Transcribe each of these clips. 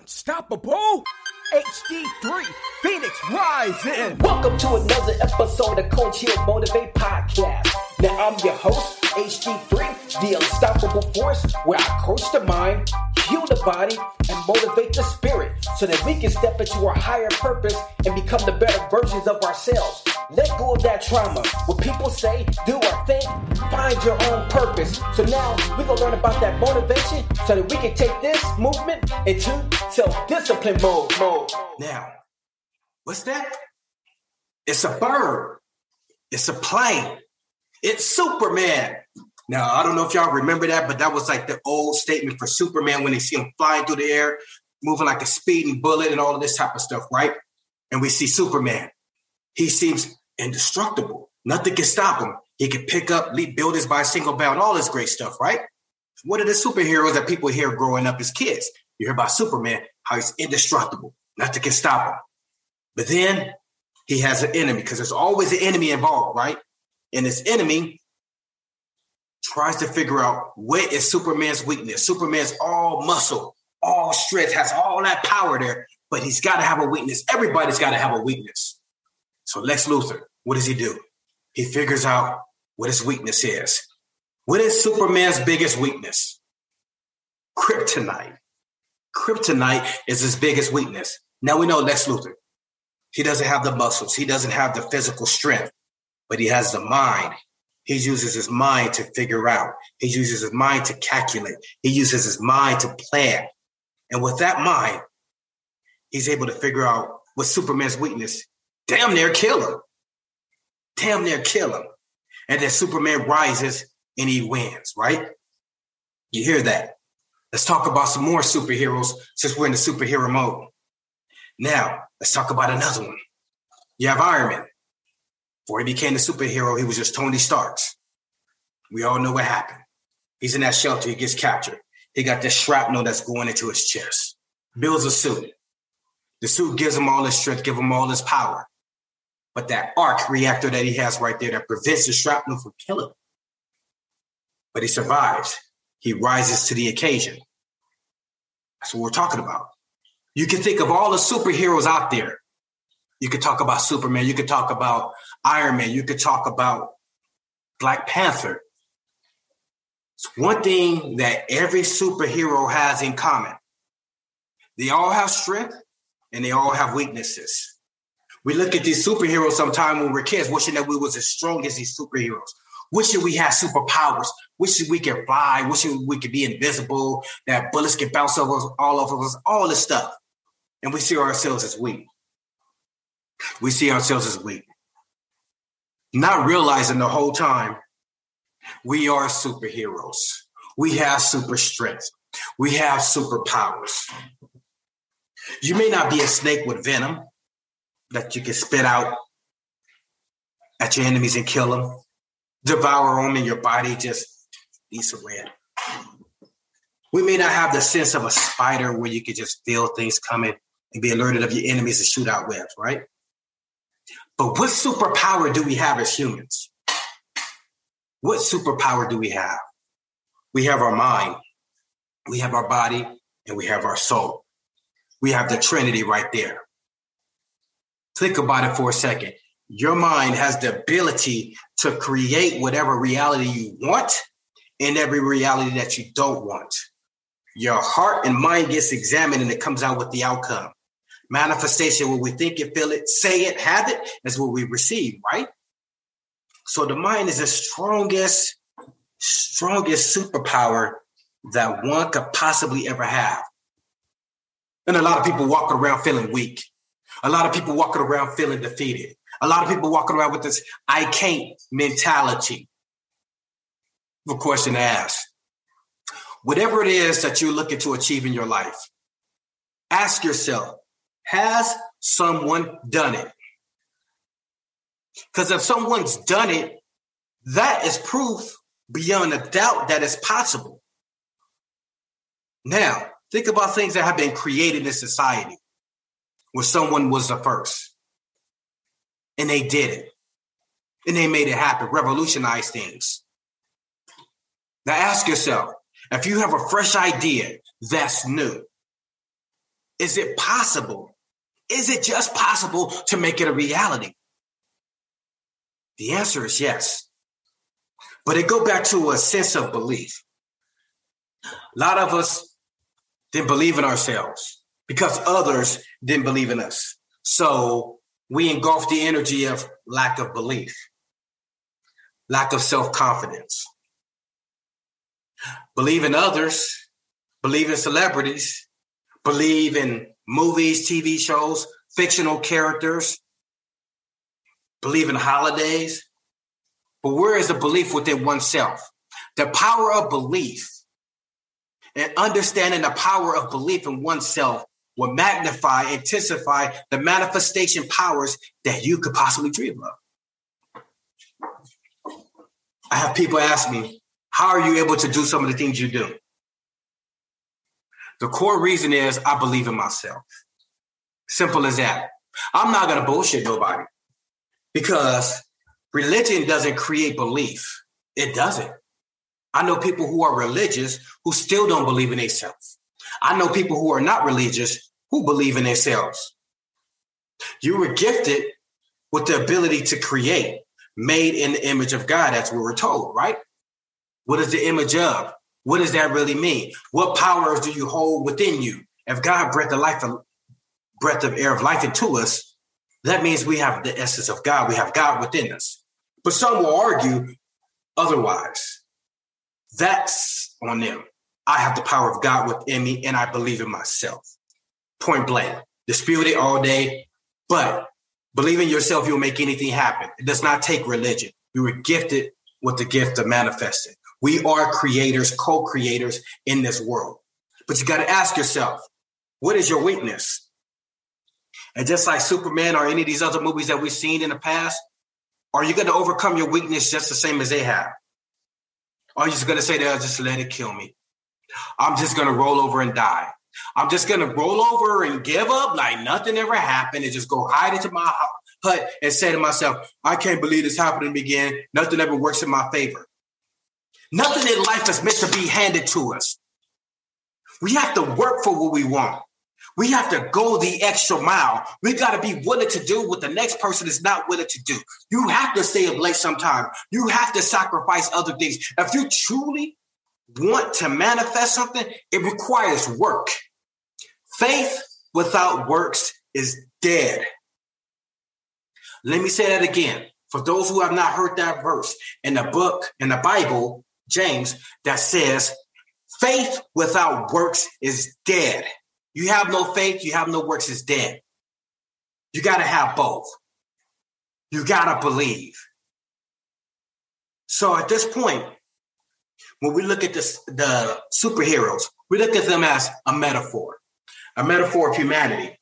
Unstoppable HD3 Phoenix Rising. Welcome to another episode of Coach Heal Motivate Podcast. Now I'm your host, HD3, the unstoppable force, where I coach the mind, heal the body, and motivate the so that we can step into our higher purpose and become the better versions of ourselves. Let go of that trauma. What people say, do or think, find your own purpose. So now we're gonna learn about that motivation so that we can take this movement into self-discipline mode. Mode. Now, what's that? It's a bird. It's a plane. It's Superman. Now, I don't know if y'all remember that, but that was like the old statement for Superman when they see him flying through the air, moving like a speeding bullet and all of this type of stuff, right? And we see Superman. He seems indestructible. Nothing can stop him. He can pick up, leap buildings by a single bound, all this great stuff, right? What are the superheroes that people hear growing up as kids? You hear about Superman, how he's indestructible. Nothing can stop him. But then he has an enemy because there's always an enemy involved, right? And this enemy tries to figure out what is Superman's weakness. Superman's all muscle, all strength, has all that power there, but he's got to have a weakness. Everybody's got to have a weakness. So Lex Luthor, what does he do? He figures out what his weakness is. What is Superman's biggest weakness? Kryptonite. Kryptonite is his biggest weakness. Now we know Lex Luthor. He doesn't have the muscles. He doesn't have the physical strength, but he has the mind. He uses his mind to figure out. He uses his mind to calculate. He uses his mind to plan. And with that mind, he's able to figure out what Superman's weakness, damn near kill him. Damn near kill him. And then Superman rises and he wins, right? You hear that? Let's talk about some more superheroes since we're in the superhero mode. Now, let's talk about another one. You have Iron Man. Before he became the superhero, he was just Tony Starks. We all know what happened. He's in that shelter, he gets captured. He got this shrapnel that's going into his chest. Builds a suit. The suit gives him all his strength, give him all his power. But that arc reactor that he has right there that prevents the shrapnel from killing him. But he survives. He rises to the occasion. That's what we're talking about. You can think of all the superheroes out there. You could talk about Superman. You could talk about Iron Man. You could talk about Black Panther. It's one thing that every superhero has in common. They all have strength and they all have weaknesses. We look at these superheroes sometime when we're kids, wishing that we was as strong as these superheroes. Wishing we had superpowers. Wishing we could fly. Wishing we could be invisible. That bullets could bounce over us, all over us. All this stuff, and we see ourselves as weak. We see ourselves as weak, not realizing the whole time we are superheroes. We have super strength. We have superpowers. You may not be a snake with venom that you can spit out at your enemies and kill them, devour them, and your body just eats a red. We may not have the sense of a spider where you can just feel things coming and be alerted of your enemies and shoot out webs, right? But what superpower do we have as humans? What superpower do we have? We have our mind, we have our body, and we have our soul. We have the Trinity right there. Think about it for a second. Your mind has the ability to create whatever reality you want and every reality that you don't want. Your heart and mind gets examined and it comes out with the outcome. Manifestation, when we think it, feel it, say it, have it, is what we receive, right? So the mind is the strongest, strongest superpower that one could possibly ever have. And a lot of people walking around feeling weak. A lot of people walking around feeling defeated. A lot of people walking around with this I can't mentality. A question to ask. Whatever it is that you're looking to achieve in your life, ask yourself, has someone done it? Because if someone's done it, that is proof beyond a doubt that it's possible. Now, think about things that have been created in society where someone was the first and they did it and they made it happen, revolutionized things. Now ask yourself if you have a fresh idea that's new, is it possible? Is it just possible to make it a reality? The answer is yes. But it go back to a sense of belief. A lot of us didn't believe in ourselves because others didn't believe in us. So we engulf the energy of lack of belief, lack of self confidence. Believe in others, believe in celebrities, believe in movies, TV shows, fictional characters, believe in holidays. But where is the belief within oneself? The power of belief and understanding the power of belief in oneself will magnify, intensify the manifestation powers that you could possibly dream of. I have people ask me, how are you able to do some of the things you do? The core reason is I believe in myself. Simple as that. I'm not going to bullshit nobody because religion doesn't create belief. It doesn't. I know people who are religious who still don't believe in themselves. I know people who are not religious who believe in themselves. You were gifted with the ability to create, made in the image of God, as we were told, right? What is the image of? What does that really mean? What powers do you hold within you? If God breathed the life of breath of air of life into us, that means we have the essence of God. We have God within us. But some will argue otherwise. That's on them. I have the power of God within me and I believe in myself. Point blank. Dispute it all day, but believe in yourself, you'll make anything happen. It does not take religion. You were gifted with the gift of manifesting. We are creators, co creators in this world. But you got to ask yourself, what is your weakness? And just like Superman or any of these other movies that we've seen in the past, are you going to overcome your weakness just the same as they have? Or are you just going to say, they'll just let it kill me? I'm just going to roll over and die. I'm just going to roll over and give up like nothing ever happened and just go hide into my hut and say to myself, I can't believe this happened to me again. Nothing ever works in my favor. Nothing in life is meant to be handed to us. We have to work for what we want. We have to go the extra mile. We got to be willing to do what the next person is not willing to do. You have to stay up late sometime. You have to sacrifice other things. If you truly want to manifest something, it requires work. Faith without works is dead. Let me say that again. For those who have not heard that verse in the book, in the Bible, James, that says, faith without works is dead. You have no faith, you have no works, is dead. You got to have both. You got to believe. So at this point, when we look at this, the superheroes, we look at them as a metaphor, a metaphor of humanity.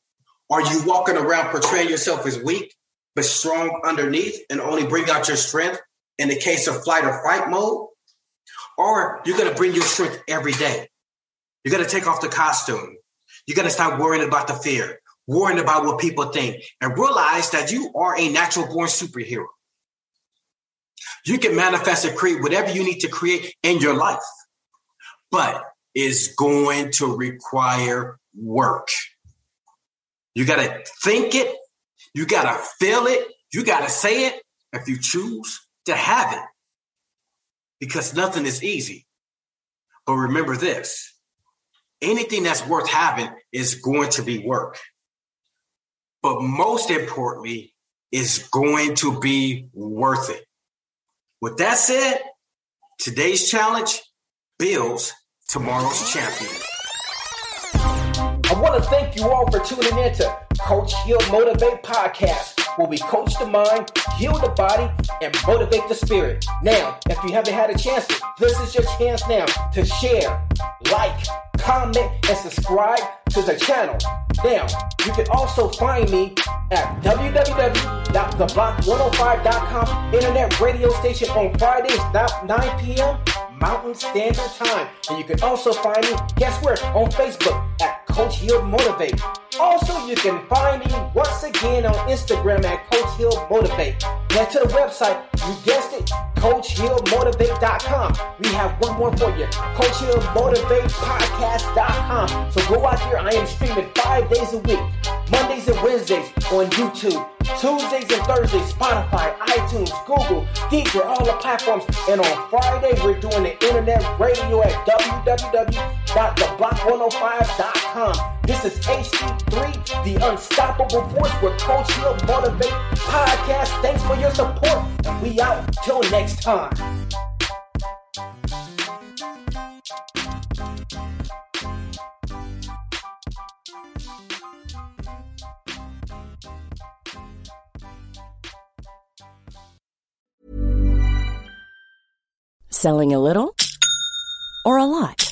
Are you walking around portraying yourself as weak, but strong underneath and only bring out your strength in the case of flight or fight mode? Or you're going to bring your strength every day. You're going to take off the costume. You're going to stop worrying about the fear, worrying about what people think, and realize that you are a natural born superhero. You can manifest and create whatever you need to create in your life, but it's going to require work. You got to think it, you got to feel it, you got to say it if you choose to have it because nothing is easy. But remember this anything that's worth having is going to be work. But most importantly, is going to be worth it. With that said, today's challenge builds tomorrow's champion. Want to thank you all for tuning in to Coach Heal Motivate Podcast where we coach the mind, heal the body, and motivate the spirit. Now, if you haven't had a chance this is your chance now to share, like, comment, and subscribe to the channel. Now, you can also find me at www.theblock105.com internet radio station on Fridays, 9 p.m. Mountain Standard Time. And you can also find me, guess where? On Facebook at Coach Heal Motivate. Also, you can find me once again on Instagram at Coach Heal Motivate. Head to the website, you guessed it, CoachHealMotivate.com. We have one more for you, Coach Heal Motivate Podcast.com. So go out there. I am streaming five days a week, Mondays and Wednesdays on YouTube. Tuesdays and Thursdays, Spotify, iTunes, Google, Deezer, all the platforms. And on Friday, we're doing the internet radio at www.theblock105.com. This is HD3, the unstoppable force with Coach Heal Motivate Podcast. Thanks for your support. And we out till next time. Selling a little or a lot?